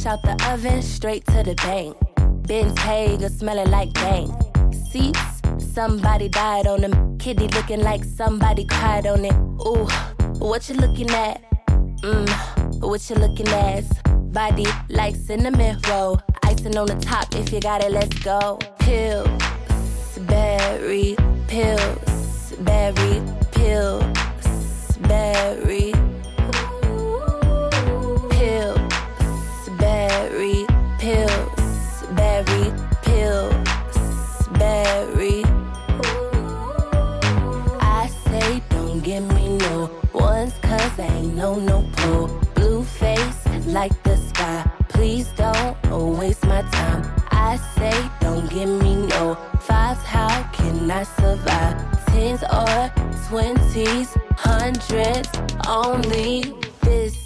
Fresh out the oven, straight to the bank. Ben's Hager smelling like bank. Seats, somebody died on them. Kitty looking like somebody cried on it. Ooh, what you looking at? Mmm, what you looking at? Body like cinnamon roll. Icing on the top, if you got it, let's go. Pills, berry, pills, berry, pills, berry. No no pull. Blue face like the sky. Please don't waste my time. I say don't give me no fives. How can I survive? Tens or twenties, hundreds only. This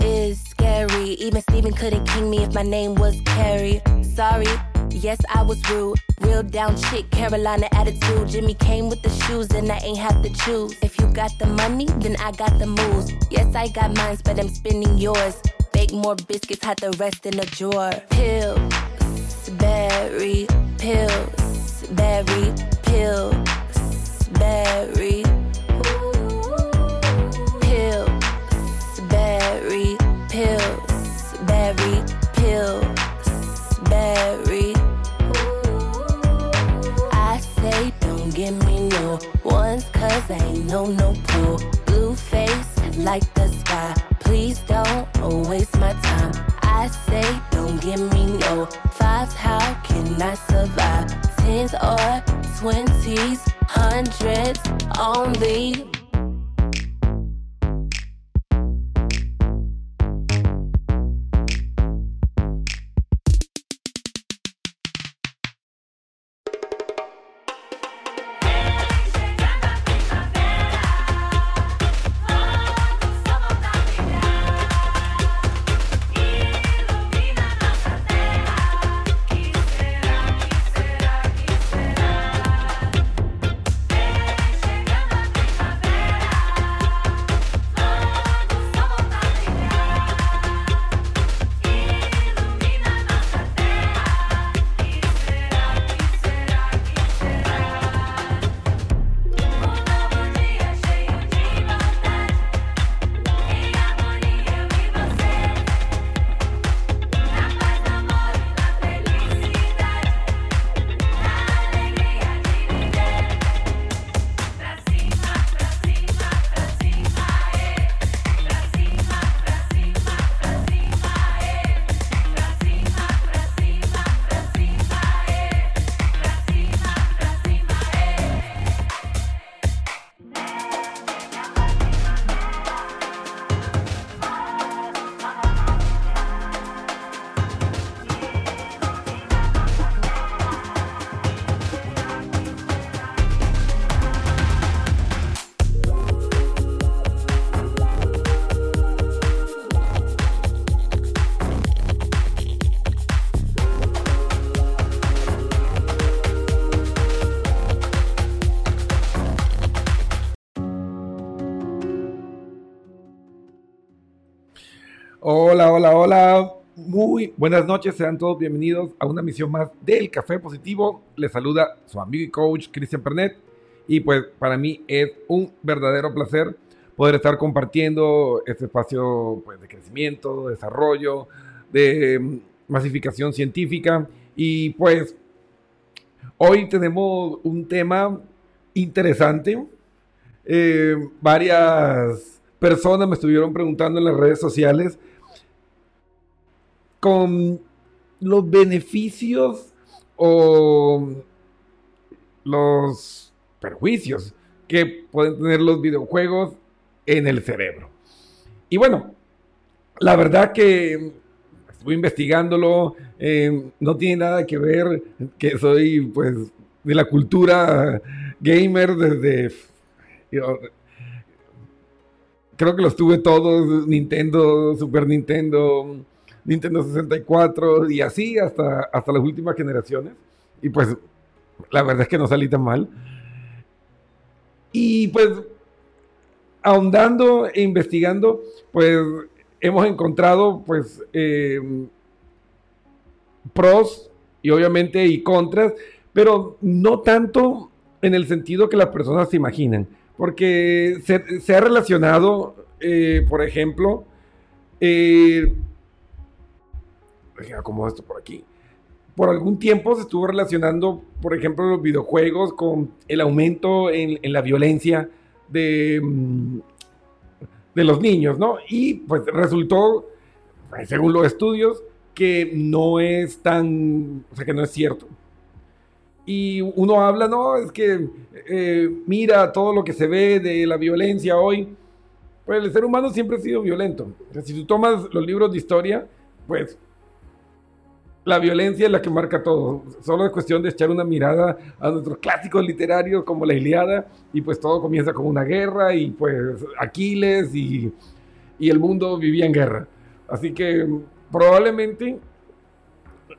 is scary. Even Steven couldn't king me if my name was Carrie. Sorry. Yes, I was rude. Real down chick, Carolina attitude. Jimmy came with the shoes, and I ain't have to choose. If you got the money, then I got the moves. Yes, I got mines, but I'm spending yours. Bake more biscuits, had the rest in a drawer. Pills, berry, pills, berry, pills, berry. Cause I ain't no no pull. Blue face like the sky. Please don't waste my time. I say don't give me no fives. How can I survive? Tens or twenties, hundreds only. Buenas noches, sean todos bienvenidos a una misión más del Café Positivo. Les saluda su amigo y coach Cristian Pernet. Y pues para mí es un verdadero placer poder estar compartiendo este espacio pues, de crecimiento, de desarrollo, de mm, masificación científica. Y pues hoy tenemos un tema interesante. Eh, varias personas me estuvieron preguntando en las redes sociales con los beneficios o los perjuicios que pueden tener los videojuegos en el cerebro. Y bueno, la verdad que estuve investigándolo, eh, no tiene nada que ver que soy pues de la cultura gamer desde... creo que los tuve todos, Nintendo, Super Nintendo, Nintendo 64 y así hasta, hasta las últimas generaciones. Y pues la verdad es que no salí tan mal. Y pues ahondando e investigando, pues hemos encontrado pues eh, pros y obviamente y contras, pero no tanto en el sentido que las personas se imaginan, porque se, ha relacionado, eh, por ejemplo, eh, como esto por aquí. Por algún tiempo se estuvo relacionando, por ejemplo, los videojuegos con el aumento en, la violencia de, mm, de los niños, ¿no? Y pues resultó, según los estudios, que no es tan, o sea, que no es cierto. Y uno habla, no, es que eh, mira todo lo que se ve de la violencia hoy. Pues el ser humano siempre ha sido violento. si tú tomas los libros de historia, pues la violencia es la que marca todo. Solo es cuestión de echar una mirada a nuestros clásicos literarios como la Iliada y pues todo comienza con una guerra y pues Aquiles y, y el mundo vivía en guerra. Así que probablemente,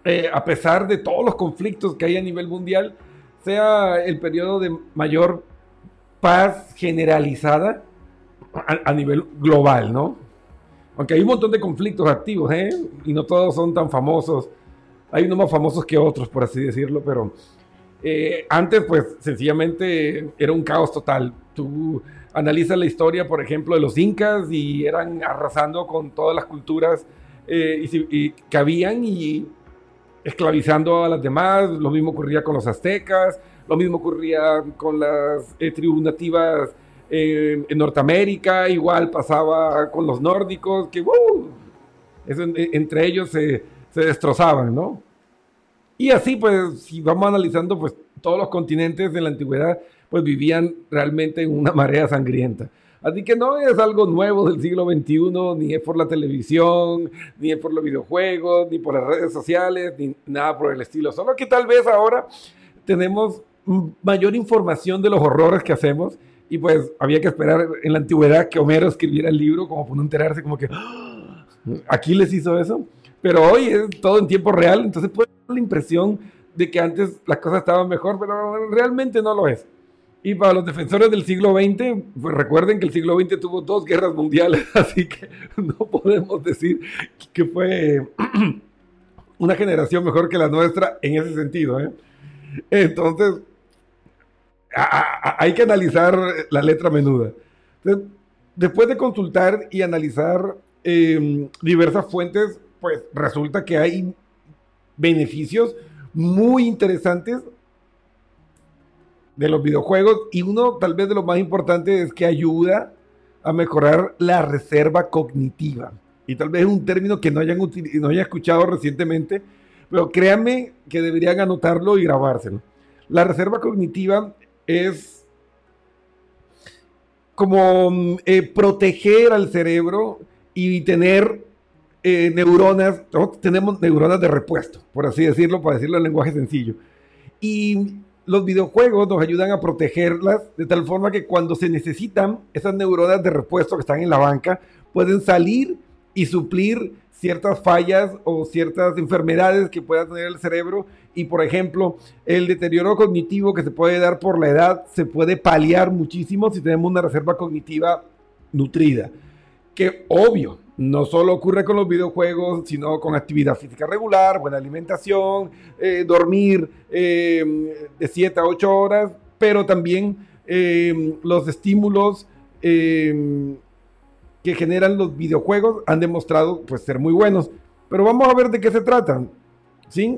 eh, a pesar de todos los conflictos que hay a nivel mundial, sea el periodo de mayor paz generalizada a, a nivel global, ¿no? Aunque hay un montón de conflictos activos, ¿eh? Y no todos son tan famosos hay unos más famosos que otros, por así decirlo, pero eh, antes, pues, sencillamente era un caos total. Tú analizas la historia, por ejemplo, de los incas y eran arrasando con todas las culturas eh, y, que habían y esclavizando a las demás. Lo mismo ocurría con los aztecas, lo mismo ocurría con las eh, tribus nativas en Norteamérica, igual pasaba con los nórdicos, que uh, entre ellos se se destrozaban, ¿no? Y así, pues, si vamos analizando, pues todos los continentes de la antigüedad, pues vivían realmente en una marea sangrienta. Así que no es algo nuevo del siglo XXI, ni es por la televisión, ni es por los videojuegos, ni por las redes sociales, ni nada por el estilo. Solo que tal vez ahora tenemos mayor información de los horrores que hacemos y pues había que esperar en la antigüedad que Homero escribiera el libro como para no enterarse como que ¡Ah! aquí les hizo eso. Pero hoy es todo en tiempo real, entonces puede dar la impresión de que antes las cosas estaban mejor, pero realmente no lo es. Y para los defensores del siglo XX, pues recuerden que el siglo XX tuvo dos guerras mundiales, así que no podemos decir que fue una generación mejor que la nuestra en ese sentido. ¿eh? Entonces, hay que analizar la letra menuda. después de consultar y analizar em, diversas fuentes, pues resulta que hay beneficios muy interesantes de los videojuegos y uno tal vez de los más importantes es que ayuda a mejorar la reserva cognitiva. Y tal vez es un término que no hayan, no escuchado recientemente, pero créanme que deberían anotarlo y grabárselo. La reserva cognitiva es como mm, eh, proteger al cerebro y tener eh, neuronas, tenemos neuronas de repuesto, por así decirlo, para decirlo en lenguaje sencillo. Y los videojuegos nos ayudan a protegerlas de tal forma que cuando se necesitan, esas neuronas de repuesto que están en la banca pueden salir y suplir ciertas fallas o ciertas enfermedades que pueda tener el cerebro y por ejemplo el deterioro cognitivo que se puede dar por la edad se puede paliar muchísimo si tenemos una reserva cognitiva nutrida que obvio no solo ocurre con los videojuegos, sino con actividad física regular, buena alimentación, eh, dormir eh, de 7 a 8 horas, pero también eh, los estímulos que generan los videojuegos han demostrado pues, ser muy buenos. Pero vamos a ver de qué se trata. ¿sí?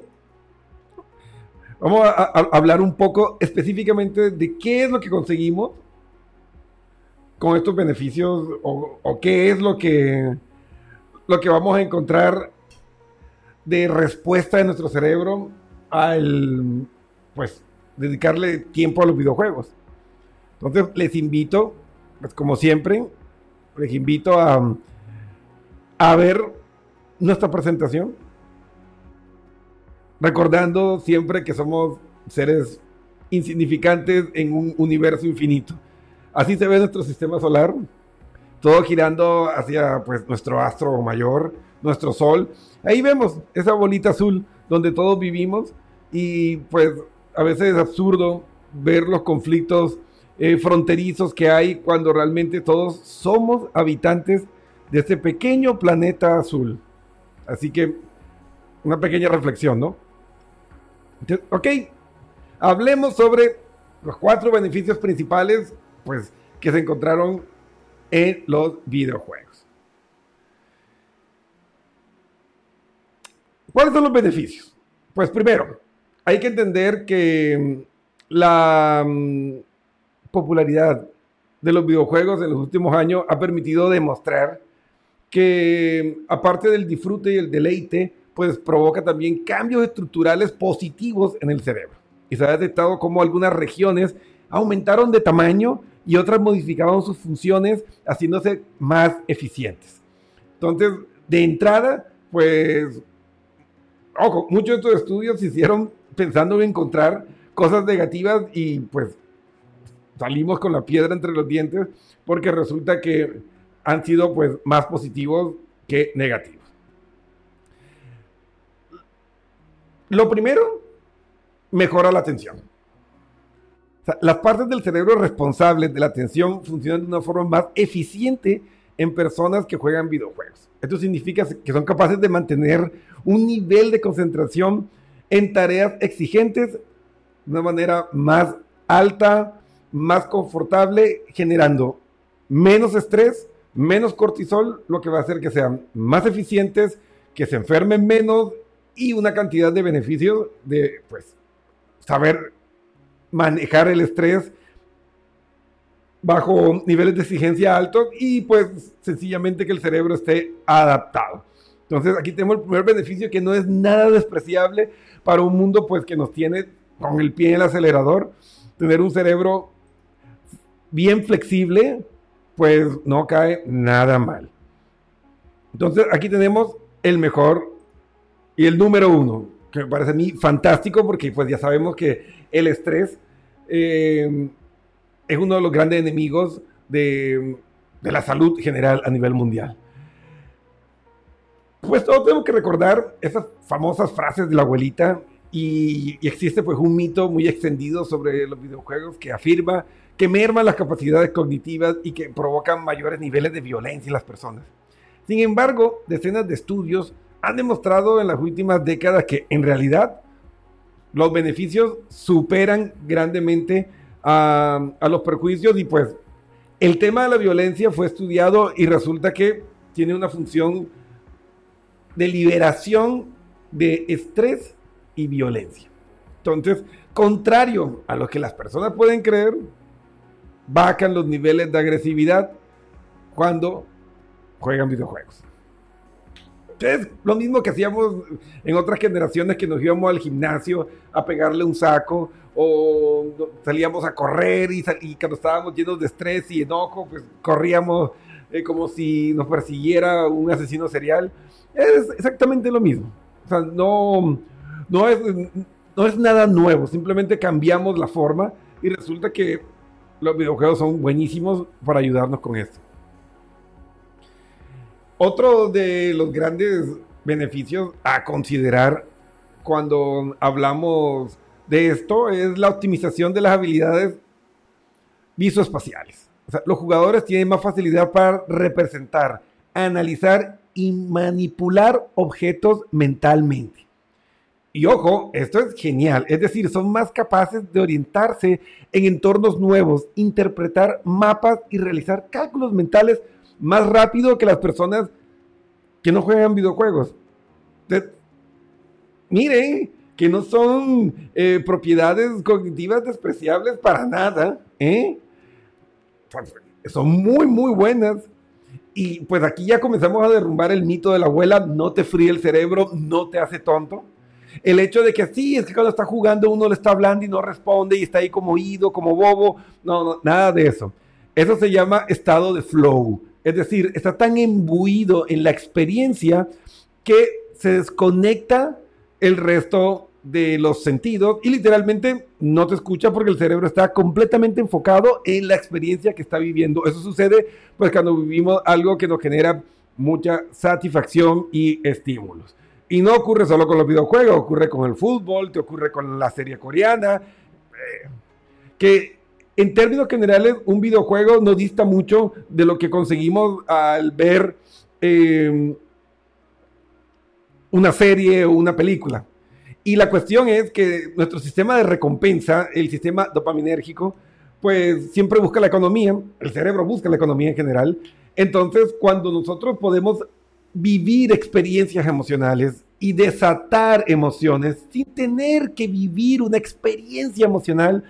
Vamos a, hablar un poco específicamente de qué es lo que conseguimos con estos beneficios o qué es lo que lo que vamos a encontrar de respuesta de nuestro cerebro al, pues, dedicarle tiempo a los videojuegos. Entonces, les invito, pues, como siempre, les invito a, a ver nuestra presentación, recordando siempre que somos seres insignificantes en un universo infinito. Así se ve nuestro sistema solar todo girando hacia pues nuestro astro mayor, nuestro sol. Ahí vemos esa bolita azul donde todos vivimos y pues a veces es absurdo ver los conflictos eh, fronterizos que hay cuando realmente todos somos habitantes de este pequeño planeta azul. Así que una pequeña reflexión, ¿no? Entonces, ok, hablemos sobre los cuatro beneficios principales, pues, que se encontraron en los videojuegos. ¿Cuáles son los beneficios? Pues primero, hay que entender que mm, la mm, popularidad de los videojuegos en los últimos años ha permitido demostrar que mm, aparte del disfrute y el deleite, pues provoca también cambios estructurales positivos en el cerebro. Y se ha detectado cómo algunas regiones aumentaron de tamaño y otras modificaban sus funciones haciéndose más eficientes. Entonces, de entrada, pues, ojo, muchos de estos estudios se hicieron pensando en encontrar cosas negativas y pues salimos con la piedra entre los dientes porque resulta que han sido pues más positivos que negativos. Lo primero, mejora la atención. Las partes del cerebro responsables de la atención funcionan de una forma más eficiente en personas que juegan videojuegos. Esto significa que son capaces de mantener un nivel de concentración en tareas exigentes de una manera más alta, más confortable, generando menos estrés, menos cortisol, lo que va a hacer que sean más eficientes, que se enfermen menos y una cantidad de beneficios de, pues, saber manejar el estrés bajo niveles de exigencia altos y pues sencillamente que el cerebro esté adaptado. Entonces aquí tenemos el primer beneficio que no es nada despreciable para un mundo pues que nos tiene con el pie en el acelerador. Tener un cerebro bien flexible pues no cae nada mal. Entonces aquí tenemos el mejor y el número uno, que me parece a mí fantástico porque pues ya sabemos que el estrés eh, es uno de los grandes enemigos de, la salud general a nivel mundial. Pues todos tenemos que recordar esas famosas frases de la abuelita y, y, existe pues un mito muy extendido sobre los videojuegos que afirma que merman las capacidades cognitivas y que provocan mayores niveles de violencia en las personas. Sin embargo, decenas de estudios han demostrado en las últimas décadas que en realidad los beneficios superan grandemente a, los perjuicios y pues el tema de la violencia fue estudiado y resulta que tiene una función de liberación de estrés y violencia. Entonces, contrario a lo que las personas pueden creer, bajan los niveles de agresividad cuando juegan videojuegos. Es lo mismo que hacíamos en otras generaciones que nos íbamos al gimnasio a pegarle un saco o salíamos a correr y, cuando estábamos llenos de estrés y enojo, pues corríamos eh, como si nos persiguiera un asesino serial. Es exactamente lo mismo. O sea, no, no, es, no es nada nuevo, simplemente cambiamos la forma y resulta que los videojuegos son buenísimos para ayudarnos con esto. Otro de los grandes beneficios a considerar cuando hablamos de esto es la optimización de las habilidades visoespaciales. Los jugadores tienen más facilidad para representar, analizar y manipular objetos mentalmente. Y ojo, esto es genial, es decir, son más capaces de orientarse en entornos nuevos, interpretar mapas y realizar cálculos mentales más rápido que las personas que no juegan videojuegos. miren que no son eh, propiedades cognitivas despreciables para nada. ¿eh? Son muy, muy buenas. Y pues aquí ya comenzamos a derrumbar el mito de la abuela, no te fríe el cerebro, no te hace tonto. El hecho de que sí, es que cuando está jugando uno le está hablando y no responde y está ahí como oído, como bobo. No, no, nada de eso. Eso se llama estado de flow. Es decir, está tan imbuido en la experiencia que se desconecta el resto de los sentidos y literalmente no te escucha porque el cerebro está completamente enfocado en la experiencia que está viviendo. Eso sucede pues cuando vivimos algo que nos genera mucha satisfacción y estímulos. Y no ocurre solo con los videojuegos, ocurre con el fútbol, te ocurre con la serie coreana, eh, que en términos generales, un videojuego no dista mucho de lo que conseguimos al ver em, una serie o una película. Y la cuestión es que nuestro sistema de recompensa, el sistema dopaminérgico, pues siempre busca la economía, el cerebro busca la economía en general. Entonces, cuando nosotros podemos vivir experiencias emocionales y desatar emociones sin tener que vivir una experiencia emocional,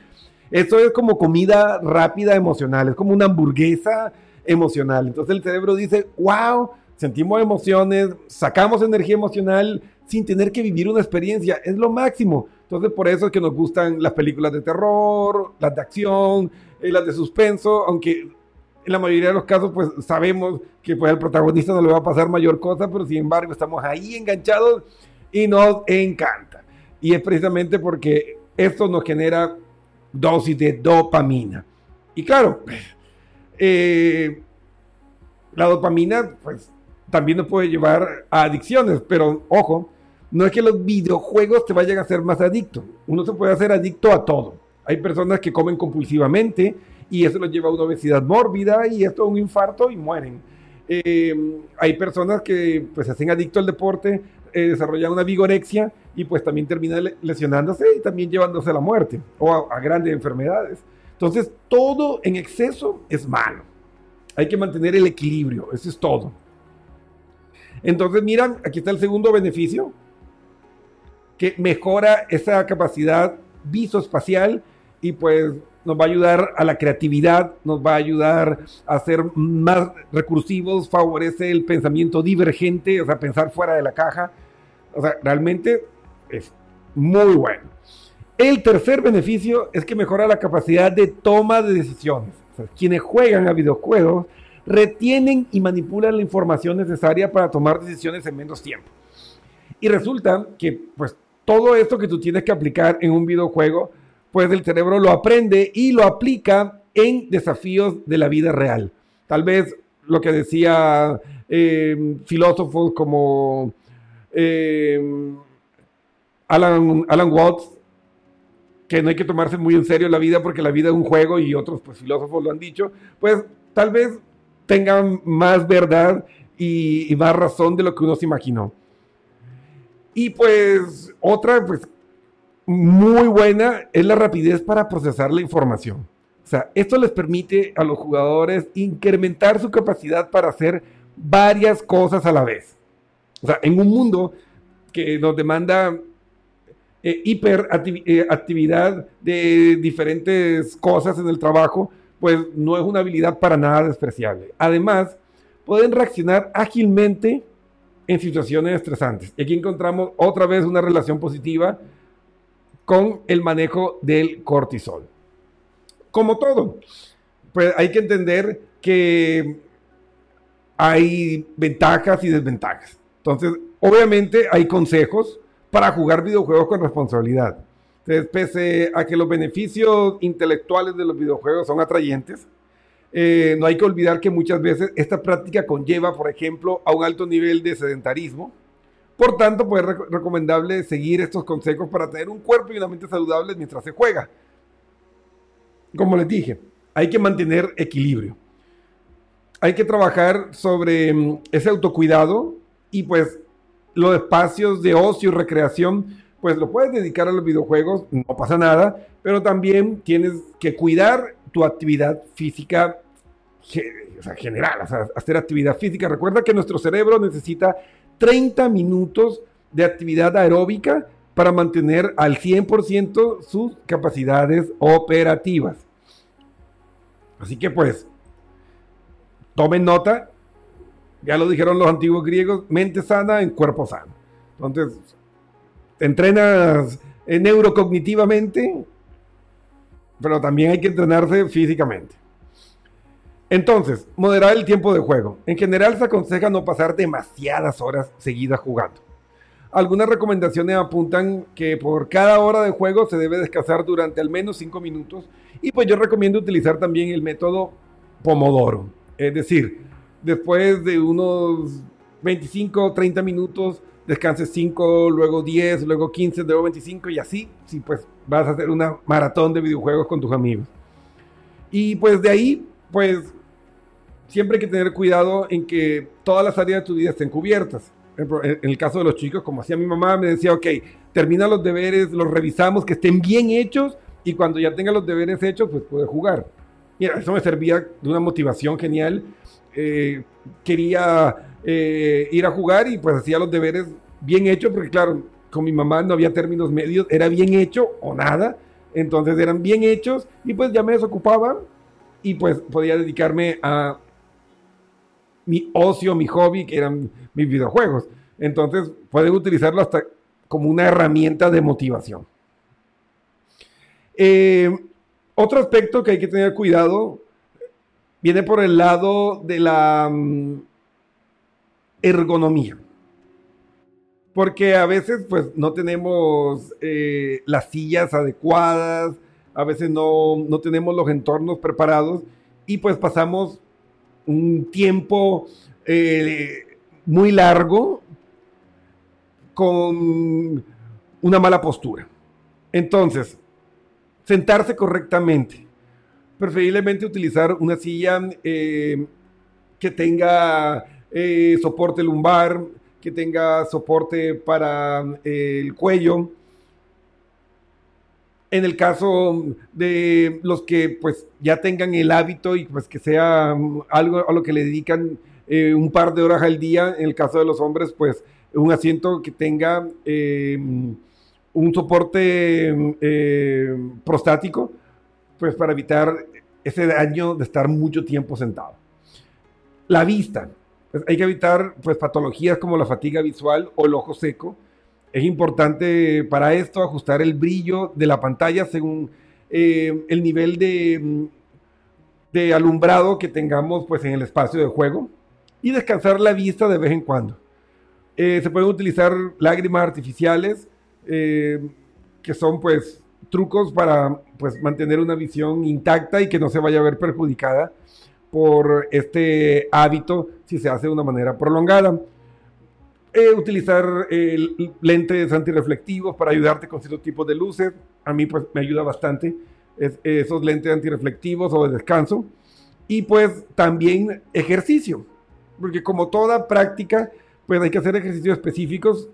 eso es como comida rápida emocional, es como una hamburguesa emocional. Entonces el cerebro dice, wow, sentimos emociones, sacamos energía emocional sin tener que vivir una experiencia, es lo máximo. Entonces por eso es que nos gustan las películas de terror, las de acción, eh, las de suspenso, aunque en la mayoría de los casos pues sabemos que pues al protagonista no le va a pasar mayor cosa, pero sin embargo estamos ahí enganchados y nos encanta. Y es precisamente porque esto nos genera dosis de dopamina. Y claro, eh, la dopamina pues también nos puede llevar a adicciones, pero ojo, no es que los videojuegos te vayan a hacer más adicto. Uno se puede hacer adicto a todo. Hay personas que comen compulsivamente y eso los lleva a una obesidad mórbida y esto a un infarto y mueren. Eh, hay personas que pues se hacen adicto al deporte, eh, desarrollan una vigorexia y pues también terminan lesionándose y también llevándose a la muerte o a, grandes enfermedades. Entonces todo en exceso es malo. Hay que mantener el equilibrio, eso es todo. Entonces, miran, aquí está el segundo beneficio, que mejora esa capacidad visoespacial y pues nos va a ayudar a la creatividad, nos va a ayudar a ser más recursivos, favorece el pensamiento divergente, o sea, pensar fuera de la caja. O sea, realmente es muy bueno. El tercer beneficio es que mejora la capacidad de toma de decisiones. quienes juegan a videojuegos retienen y manipulan la información necesaria para tomar decisiones en menos tiempo. Y resulta que pues todo esto que tú tienes que aplicar en un videojuego pues el cerebro lo aprende y lo aplica en desafíos de la vida real. Tal vez lo que decía eh, filósofos como eh, Alan, Alan Watts, que no hay que tomarse muy en serio la vida porque la vida es un juego y otros pues, filósofos lo han dicho, pues tal vez tengan más verdad y, más razón de lo que uno se imaginó. Y pues otra, pues muy buena es la rapidez para procesar la información. O sea, esto les permite a los jugadores incrementar su capacidad para hacer varias cosas a la vez. O sea, en un mundo que nos demanda eh, hiperactividad eh, de diferentes cosas en el trabajo, pues no es una habilidad para nada despreciable. Además, pueden reaccionar ágilmente en situaciones estresantes. Y aquí encontramos otra vez una relación positiva con el manejo del cortisol. Como todo, pues hay que entender que hay ventajas y desventajas. Entonces, obviamente hay consejos para jugar videojuegos con responsabilidad. Entonces, pese a que los beneficios intelectuales de los videojuegos son atrayentes, eh, no hay que olvidar que muchas veces esta práctica conlleva, por ejemplo, a un alto nivel de sedentarismo, por tanto, pues es recomendable seguir estos consejos para tener un cuerpo y una mente saludables mientras se juega. Como les dije, hay que mantener equilibrio. Hay que trabajar sobre mm, ese autocuidado y pues los espacios de ocio y recreación, pues lo puedes dedicar a los videojuegos, no pasa nada, pero también tienes que cuidar tu actividad física general, hacer actividad física. Recuerda que nuestro cerebro necesita 30 minutos de actividad aeróbica para mantener al 100% sus capacidades operativas. Así que pues, tomen nota, ya lo dijeron los antiguos griegos, mente sana en cuerpo sano. Entonces, te entrenas neurocognitivamente, pero también hay que entrenarse físicamente. Entonces, moderar el tiempo de juego. En general se aconseja no pasar demasiadas horas seguidas jugando. Algunas recomendaciones apuntan que por cada hora de juego se debe descansar durante al menos 5 minutos y pues yo recomiendo utilizar también el método Pomodoro. Es decir, después de unos 25 o 30 minutos descanses 5, luego 10, luego 15, luego 25 y así, si pues vas a hacer una maratón de videojuegos con tus amigos. Y pues de ahí, pues siempre hay que tener cuidado en que todas las áreas de tu vida estén cubiertas. En el caso de los chicos, como hacía mi mamá, me decía, ok, termina los deberes, los revisamos, que estén bien hechos y cuando ya tenga los deberes hechos, pues puede jugar. Mira, eso me servía de una motivación genial. Eh, quería eh, ir a jugar y pues hacía los deberes bien hechos, porque claro, con mi mamá no había términos medios, era bien hecho o nada. Entonces eran bien hechos y pues ya me desocupaba y pues podía dedicarme a mi ocio, mi hobby, que eran mis videojuegos. Entonces pueden utilizarlo hasta como una herramienta de motivación. Eh, otro aspecto que hay que tener cuidado viene por el lado de la mm, ergonomía. Porque a veces pues no tenemos eh, las sillas adecuadas, a veces no, no tenemos los entornos preparados y pues pasamos un tiempo eh, muy largo con una mala postura. Entonces, sentarse correctamente. Preferiblemente utilizar una silla eh, que tenga eh, soporte lumbar, que tenga soporte para el cuello. En el caso de los que pues ya tengan el hábito y pues que sea algo a lo que le dedican eh, un par de horas al día, en el caso de los hombres pues un asiento que tenga un soporte eh, prostático, pues para evitar ese daño de estar mucho tiempo sentado. La vista, pues hay que evitar pues patologías como la fatiga visual o el ojo seco. Es importante para esto ajustar el brillo de la pantalla según eh, el nivel de, de alumbrado que tengamos pues en el espacio de juego y descansar la vista de vez en cuando. Eh, se pueden utilizar lágrimas artificiales eh, que son pues trucos para pues mantener una visión intacta y que no se vaya a ver perjudicada por este hábito si se hace de una manera prolongada. Eh, utilizar lentes antirreflectivos para ayudarte con ciertos tipos de luces. A mí pues me ayuda bastante esos lentes antirreflectivos o de descanso. Y pues también ejercicio. Porque como toda práctica, pues hay que hacer ejercicios específicos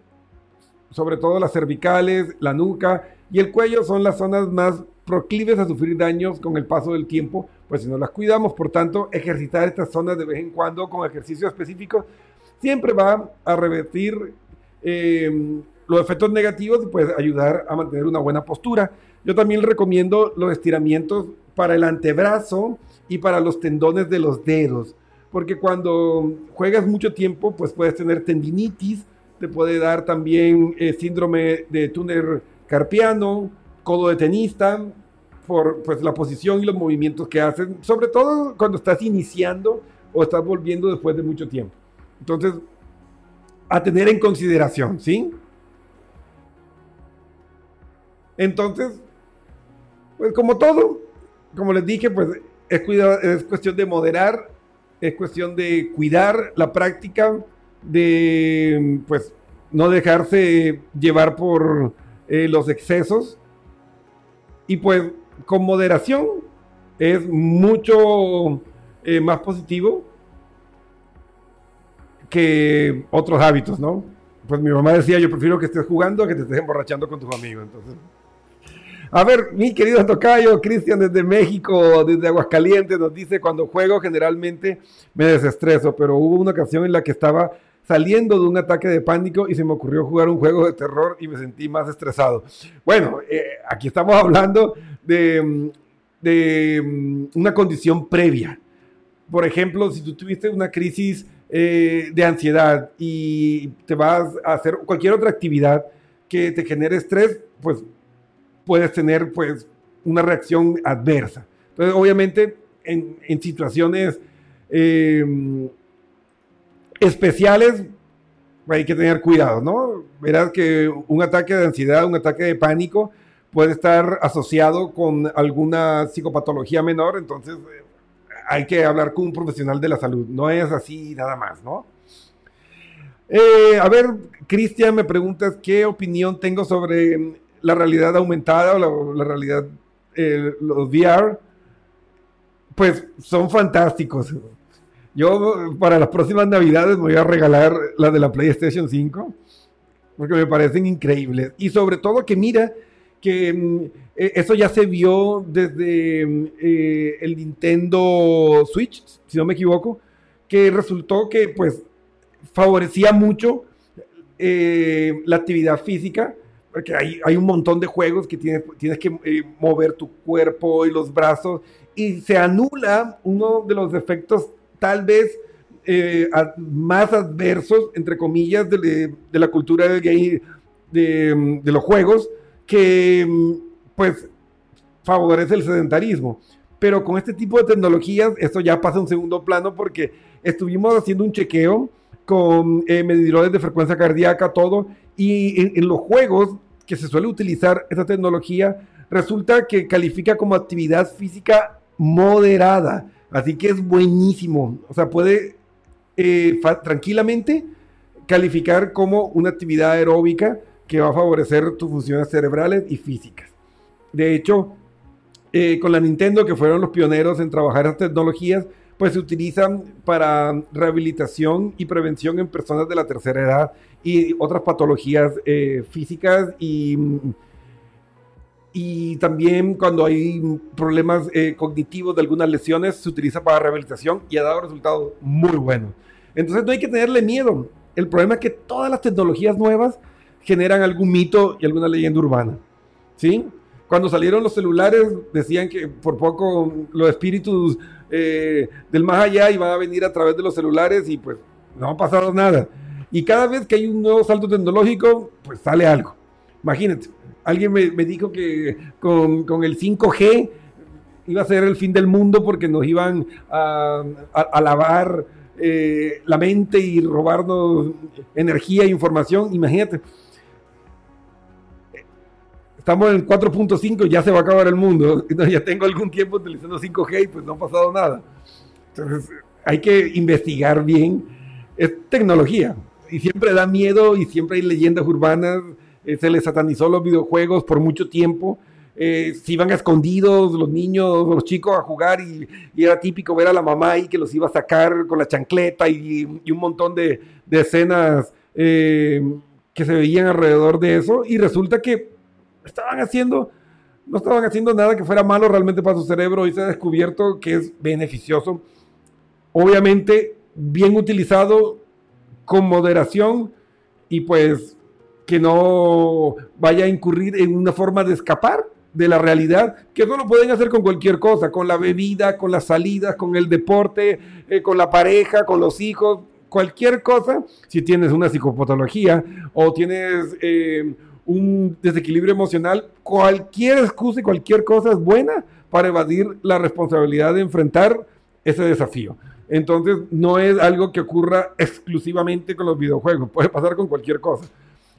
sobre todo las cervicales, la nuca y el cuello son las zonas más proclives a sufrir daños con el paso del tiempo, pues si no las cuidamos, por tanto, ejercitar estas zonas de vez en cuando con ejercicios específicos siempre va a revertir eh, los efectos negativos y puede ayudar a mantener una buena postura. Yo también recomiendo los estiramientos para el antebrazo y para los tendones de los dedos, porque cuando juegas mucho tiempo, pues puedes tener tendinitis, te puede dar también eh, síndrome de túnel carpiano, codo de tenista, por pues, la posición y los movimientos que hacen, sobre todo cuando estás iniciando o estás volviendo después de mucho tiempo. Entonces, a tener en consideración, ¿sí? Entonces, pues como todo, como les dije, pues es, es cuestión de moderar, es cuestión de cuidar la práctica, de pues no dejarse llevar por eh, los excesos y pues con moderación es mucho eh, más positivo que otros hábitos, ¿no? Pues mi mamá decía, yo prefiero que estés jugando a que te estés emborrachando con tus amigos, entonces... A ver, mi querido Tocayo, Cristian desde México, desde Aguascalientes, nos dice, cuando juego generalmente me desestreso, pero hubo una ocasión en la que estaba saliendo de un ataque de pánico y se me ocurrió jugar un juego de terror y me sentí más estresado. Bueno, eh, aquí estamos hablando de, de, mm, una condición previa. Por ejemplo, si tú tuviste una crisis eh, de ansiedad y te vas a hacer cualquier otra actividad que te genere estrés, pues puedes tener pues una reacción adversa. Entonces, obviamente, en, en situaciones eh, especiales, hay que tener cuidado, ¿no? Verás que un ataque de ansiedad, un ataque de pánico puede estar asociado con alguna psicopatología menor, entonces eh, hay que hablar con un profesional de la salud, no es así nada más, ¿no? Eh, a ver, Cristian, me preguntas qué opinión tengo sobre la realidad aumentada o la, realidad, eh, los VR. Pues son fantásticos Yo para las próximas navidades me voy a regalar la de la PlayStation 5 porque me parecen increíbles. Y sobre todo que mira que mm, e, eso ya se vio desde mm, eh, el Nintendo Switch, si no me equivoco, que resultó que pues favorecía mucho eh, la actividad física, porque hay, hay, un montón de juegos que tienes, tienes que eh, mover tu cuerpo y los brazos, y se anula uno de los efectos tal vez eh, más adversos, entre comillas, de, la cultura de, los juegos, que pues favorece el sedentarismo. Pero con este tipo de tecnologías, esto ya pasa a un segundo plano porque estuvimos haciendo un chequeo con eh, medidores de frecuencia cardíaca, todo, y en, en los juegos que se suele utilizar esta tecnología, resulta que califica como actividad física moderada. Así que es buenísimo. O sea, puede eh, tranquilamente calificar como una actividad aeróbica que va a favorecer tus funciones cerebrales y físicas. De hecho, eh, con la Nintendo, que fueron los pioneros en trabajar estas tecnologías, pues se utilizan para rehabilitación y prevención en personas de la tercera edad y otras patologías eh, físicas y, y también cuando hay problemas cognitivos de algunas lesiones se utiliza para rehabilitación y ha dado resultados muy buenos. Entonces no hay que tenerle miedo. El problema es que todas las tecnologías nuevas generan algún mito y alguna leyenda urbana. ¿Sí? Cuando salieron los celulares decían que por poco los espíritus eh, del más allá iban a venir a través de los celulares y pues no ha pasado nada. Y cada vez que hay un nuevo salto tecnológico, pues sale algo. Imagínate, alguien me, dijo que con, el 5G iba a ser el fin del mundo porque nos iban a, a lavar eh, la mente y robarnos energía e información, imagínate. Estamos en 4.5 ya se va a acabar el mundo. Ya tengo algún tiempo utilizando 5G y pues no ha pasado nada. Entonces hay que investigar bien. Es tecnología y siempre da miedo y siempre hay leyendas urbanas. Eh, se les satanizó los videojuegos por mucho tiempo eh, se iban escondidos los niños, los chicos a jugar y, era típico ver a la mamá ahí que los iba a sacar con la chancleta y, un montón de, escenas eh, que se veían alrededor de eso y resulta que estaban haciendo, no estaban haciendo nada que fuera malo realmente para su cerebro y se ha descubierto que es beneficioso. Obviamente, bien utilizado, con moderación y pues que no vaya a incurrir en una forma de escapar de la realidad, que eso lo pueden hacer con cualquier cosa, con la bebida, con las salidas, con el deporte, eh, con la pareja, con los hijos, cualquier cosa, si tienes una psicopatología o tienes eh, un desequilibrio emocional, cualquier excusa y cualquier cosa es buena para evadir la responsabilidad de enfrentar ese desafío. Entonces, no es algo que ocurra exclusivamente con los videojuegos, puede pasar con cualquier cosa.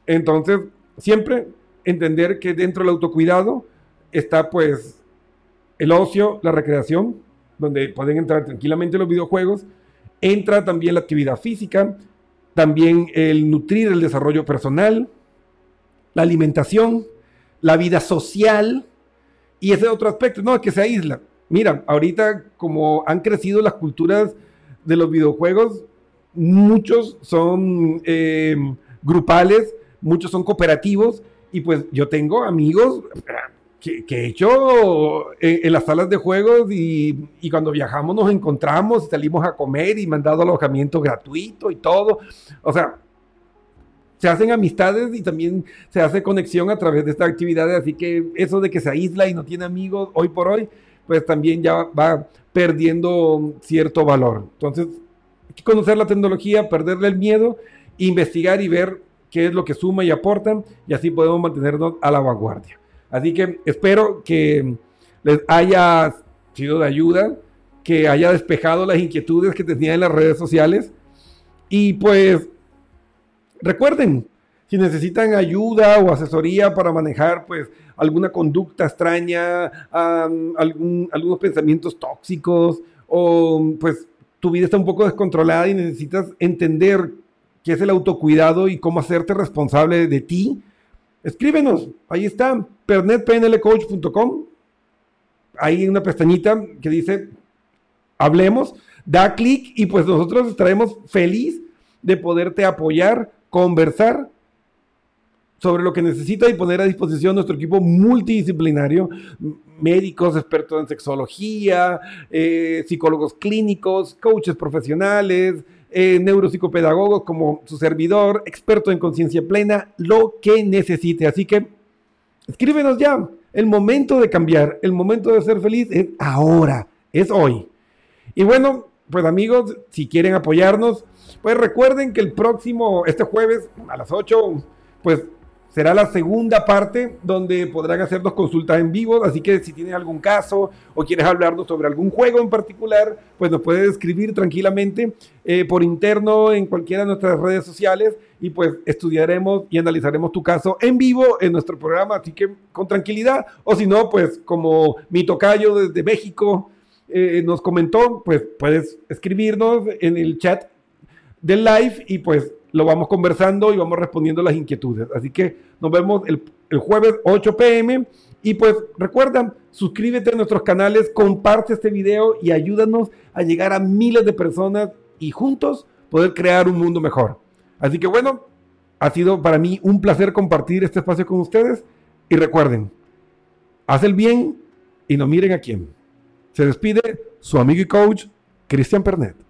Entonces, siempre entender que dentro del autocuidado, está pues el ocio, la recreación, donde pueden entrar tranquilamente los videojuegos. Entra también la actividad física, también el nutrir el desarrollo personal, la alimentación, la vida social y ese otro aspecto, no, que se aísla. Mira, ahorita como han crecido las culturas de los videojuegos, muchos son eh, grupales, muchos son cooperativos y pues yo tengo amigos que, he hecho en, las salas de juegos y, y, cuando viajamos nos encontramos, salimos a comer y me han dado alojamiento gratuito y todo. O sea, se hacen amistades y también se hace conexión a través de estas actividades, así que eso de que se aísla y no tiene amigos hoy por hoy, pues también ya va perdiendo cierto valor. Entonces, hay que conocer la tecnología, perderle el miedo, investigar y ver qué es lo que suma y aporta y así podemos mantenernos a la vanguardia. Así que espero que les haya sido de ayuda, que haya despejado las inquietudes que tenían en las redes sociales. Y pues recuerden, si necesitan ayuda o asesoría para manejar pues alguna conducta extraña, algunos pensamientos tóxicos o pues tu vida está un poco descontrolada y necesitas entender qué es el autocuidado y cómo hacerte responsable de ti, escríbenos, ahí está, pernetpnlcoach.com. Hay una pestañita que dice, hablemos. da clic y pues nosotros estaremos feliz de poderte apoyar, conversar sobre lo que necesita y poner a disposición nuestro equipo multidisciplinario, médicos, expertos en sexología, eh, psicólogos clínicos, coaches profesionales, eh, neuropsicopedagogos como su servidor, experto en conciencia plena, lo que necesite. Así que escríbenos ya. El momento de cambiar, el momento de ser feliz es ahora, es hoy. Y bueno, pues amigos, si quieren apoyarnos, pues recuerden que el próximo, este jueves a las 8, pues será la segunda parte donde podrán hacernos consultas en vivo, así que si tienes algún caso o quieres hablarnos sobre algún juego en particular, pues nos puedes escribir tranquilamente eh, por interno en cualquiera de nuestras redes sociales y pues estudiaremos y analizaremos tu caso en vivo en nuestro programa, así que con tranquilidad, o si no, pues como mi tocayo desde México eh, nos comentó, pues puedes escribirnos en el chat del live y pues lo vamos conversando y vamos respondiendo las inquietudes. Así que nos vemos el, jueves 8 pm. Y pues recuerda, suscríbete a nuestros canales, comparte este video y ayúdanos a llegar a miles de personas y juntos poder crear un mundo mejor. Así que bueno, ha sido para mí un placer compartir este espacio con ustedes. Y recuerden, haz el bien y no miren a quién. Se despide su amigo y coach, Cristian Pernet.